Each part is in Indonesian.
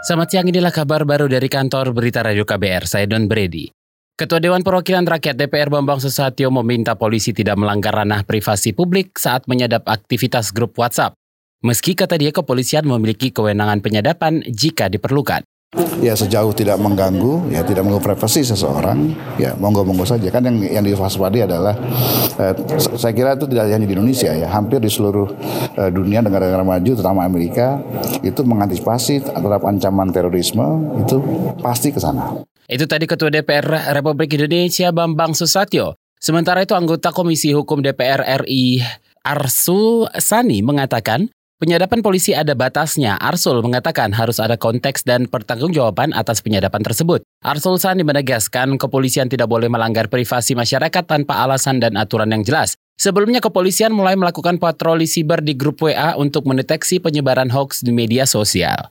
Selamat siang, inilah kabar baru dari kantor Berita Radio KBR, saya Don Brady. Ketua Dewan Perwakilan Rakyat DPR Bambang Susatyo meminta polisi tidak melanggar ranah privasi publik saat menyadap aktivitas grup WhatsApp. Meski kata dia kepolisian memiliki kewenangan penyadapan jika diperlukan. Ya sejauh tidak mengganggu, ya tidak mengganggu privasi seseorang, ya monggo-monggo saja. Kan yang yang diwaspadai adalah, eh, saya kira itu tidak hanya di Indonesia ya, hampir di seluruh eh, dunia negara-negara maju, terutama Amerika, itu mengantisipasi terhadap ancaman terorisme itu pasti ke sana. Itu tadi Ketua DPR Republik Indonesia Bambang Susatyo. Sementara itu anggota Komisi Hukum DPR RI Arsul Sani mengatakan Penyadapan polisi ada batasnya. Arsul mengatakan harus ada konteks dan pertanggungjawaban atas penyadapan tersebut. Arsul Sani menegaskan kepolisian tidak boleh melanggar privasi masyarakat tanpa alasan dan aturan yang jelas. Sebelumnya kepolisian mulai melakukan patroli siber di grup WA untuk mendeteksi penyebaran hoax di media sosial.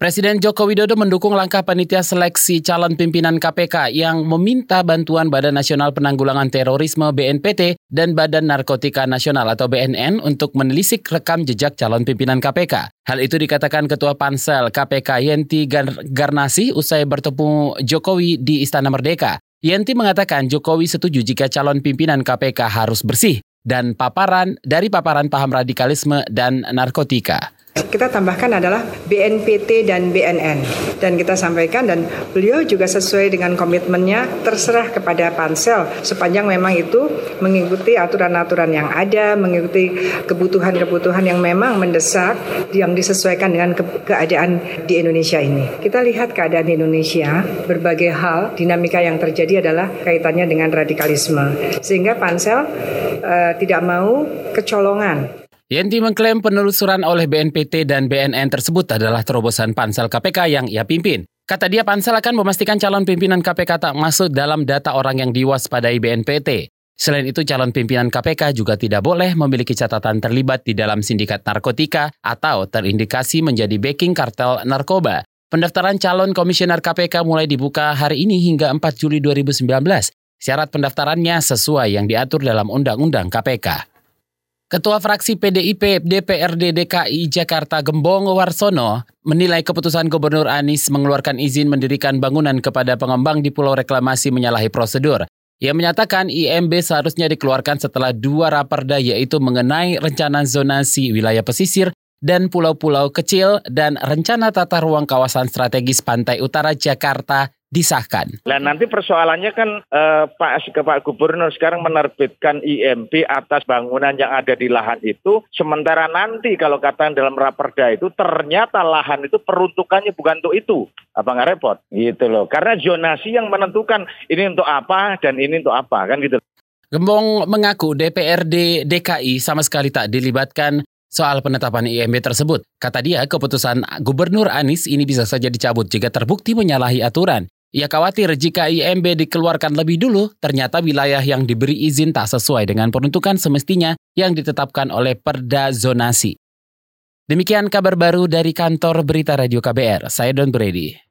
Presiden Joko Widodo mendukung langkah panitia seleksi calon pimpinan KPK yang meminta bantuan Badan Nasional Penanggulangan Terorisme BNPT dan Badan Narkotika Nasional atau BNN untuk menelisik rekam jejak calon pimpinan KPK. Hal itu dikatakan Ketua Pansel KPK Yenti Garnasi usai bertemu Jokowi di Istana Merdeka. Yenti mengatakan Jokowi setuju jika calon pimpinan KPK harus bersih dan paparan dari paparan paham radikalisme dan narkotika. Kita tambahkan adalah BNPT dan BNN dan kita sampaikan dan beliau juga sesuai dengan komitmennya terserah kepada pansel. Sepanjang memang itu mengikuti aturan-aturan yang ada, mengikuti kebutuhan-kebutuhan yang memang mendesak yang disesuaikan dengan ke keadaan di Indonesia ini. Kita lihat keadaan di Indonesia, berbagai hal dinamika yang terjadi adalah kaitannya dengan radikalisme. Sehingga pansel uh, tidak mau kecolongan Yenti mengklaim penelusuran oleh BNPT dan BNN tersebut adalah terobosan pansel KPK yang ia pimpin. Kata dia pansel akan memastikan calon pimpinan KPK tak masuk dalam data orang yang diwaspadai BNPT. Selain itu, calon pimpinan KPK juga tidak boleh memiliki catatan terlibat di dalam sindikat narkotika atau terindikasi menjadi backing kartel narkoba. Pendaftaran calon komisioner KPK mulai dibuka hari ini hingga 4 Juli 2019. Syarat pendaftarannya sesuai yang diatur dalam Undang-Undang KPK. Ketua fraksi PDIP DPRD DKI Jakarta Gembong Warsono menilai keputusan Gubernur Anies mengeluarkan izin mendirikan bangunan kepada pengembang di Pulau Reklamasi menyalahi prosedur. Ia menyatakan IMB seharusnya dikeluarkan setelah dua raperda yaitu mengenai rencana zonasi wilayah pesisir dan pulau-pulau kecil dan rencana tata ruang kawasan strategis pantai utara Jakarta disahkan. Dan nanti persoalannya kan eh, Pak ke Pak Gubernur sekarang menerbitkan IMB atas bangunan yang ada di lahan itu, sementara nanti kalau kata dalam raperda itu ternyata lahan itu peruntukannya bukan untuk itu, apa nggak repot? Gitu loh. Karena zonasi yang menentukan ini untuk apa dan ini untuk apa kan gitu. Gembong mengaku DPRD DKI sama sekali tak dilibatkan soal penetapan IMB tersebut. Kata dia, keputusan Gubernur Anies ini bisa saja dicabut jika terbukti menyalahi aturan. Ia khawatir jika IMB dikeluarkan lebih dulu, ternyata wilayah yang diberi izin tak sesuai dengan peruntukan semestinya yang ditetapkan oleh Perda Zonasi. Demikian kabar baru dari kantor Berita Radio KBR. Saya Don Brady.